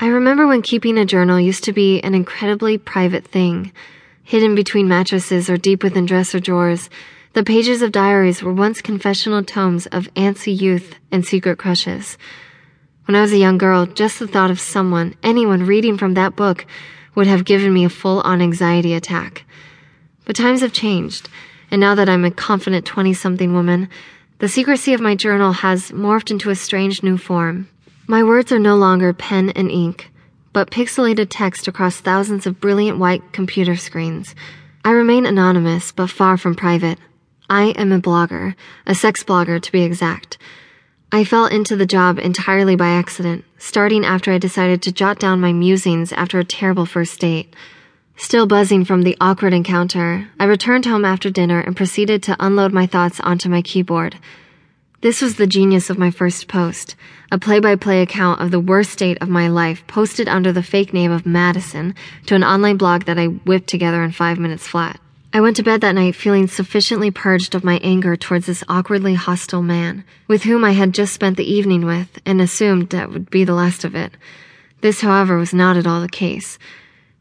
I remember when keeping a journal used to be an incredibly private thing. Hidden between mattresses or deep within dresser drawers, the pages of diaries were once confessional tomes of antsy youth and secret crushes. When I was a young girl, just the thought of someone, anyone reading from that book would have given me a full on anxiety attack. But times have changed, and now that I'm a confident 20 something woman, the secrecy of my journal has morphed into a strange new form. My words are no longer pen and ink, but pixelated text across thousands of brilliant white computer screens. I remain anonymous, but far from private. I am a blogger, a sex blogger to be exact. I fell into the job entirely by accident, starting after I decided to jot down my musings after a terrible first date. Still buzzing from the awkward encounter, I returned home after dinner and proceeded to unload my thoughts onto my keyboard. This was the genius of my first post, a play by play account of the worst date of my life posted under the fake name of Madison to an online blog that I whipped together in five minutes flat. I went to bed that night feeling sufficiently purged of my anger towards this awkwardly hostile man, with whom I had just spent the evening with and assumed that would be the last of it. This, however, was not at all the case.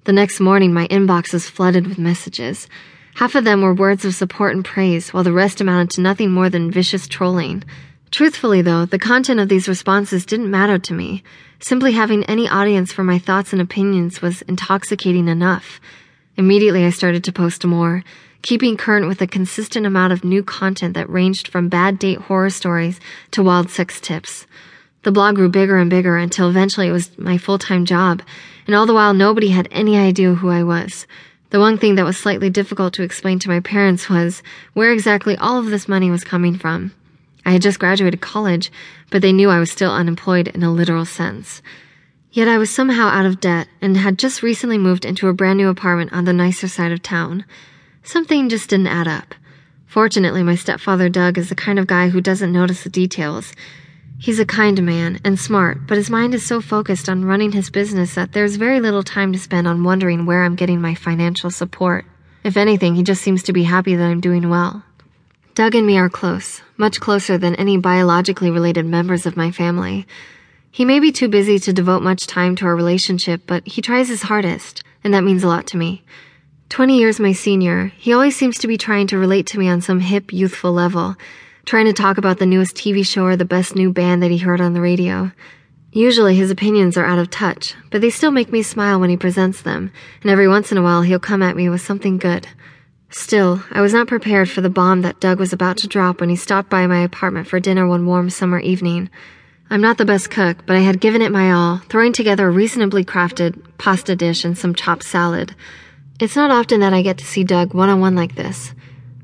The next morning, my inbox was flooded with messages. Half of them were words of support and praise, while the rest amounted to nothing more than vicious trolling. Truthfully, though, the content of these responses didn't matter to me. Simply having any audience for my thoughts and opinions was intoxicating enough. Immediately, I started to post more, keeping current with a consistent amount of new content that ranged from bad date horror stories to wild sex tips. The blog grew bigger and bigger until eventually it was my full time job, and all the while nobody had any idea who I was. The one thing that was slightly difficult to explain to my parents was where exactly all of this money was coming from. I had just graduated college, but they knew I was still unemployed in a literal sense. Yet I was somehow out of debt and had just recently moved into a brand new apartment on the nicer side of town. Something just didn't add up. Fortunately, my stepfather Doug is the kind of guy who doesn't notice the details. He's a kind man and smart, but his mind is so focused on running his business that there's very little time to spend on wondering where I'm getting my financial support. If anything, he just seems to be happy that I'm doing well. Doug and me are close, much closer than any biologically related members of my family. He may be too busy to devote much time to our relationship, but he tries his hardest, and that means a lot to me. 20 years my senior, he always seems to be trying to relate to me on some hip, youthful level trying to talk about the newest TV show or the best new band that he heard on the radio. Usually his opinions are out of touch, but they still make me smile when he presents them, and every once in a while he'll come at me with something good. Still, I was not prepared for the bomb that Doug was about to drop when he stopped by my apartment for dinner one warm summer evening. I'm not the best cook, but I had given it my all, throwing together a reasonably crafted pasta dish and some chopped salad. It's not often that I get to see Doug one on one like this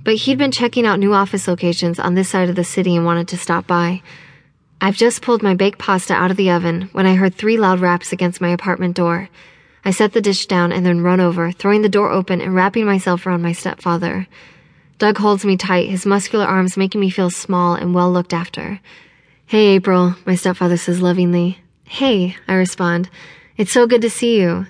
but he'd been checking out new office locations on this side of the city and wanted to stop by. I've just pulled my baked pasta out of the oven when I heard three loud raps against my apartment door. I set the dish down and then run over, throwing the door open and wrapping myself around my stepfather. Doug holds me tight, his muscular arms making me feel small and well looked after. Hey, April, my stepfather says lovingly. Hey, I respond. It's so good to see you.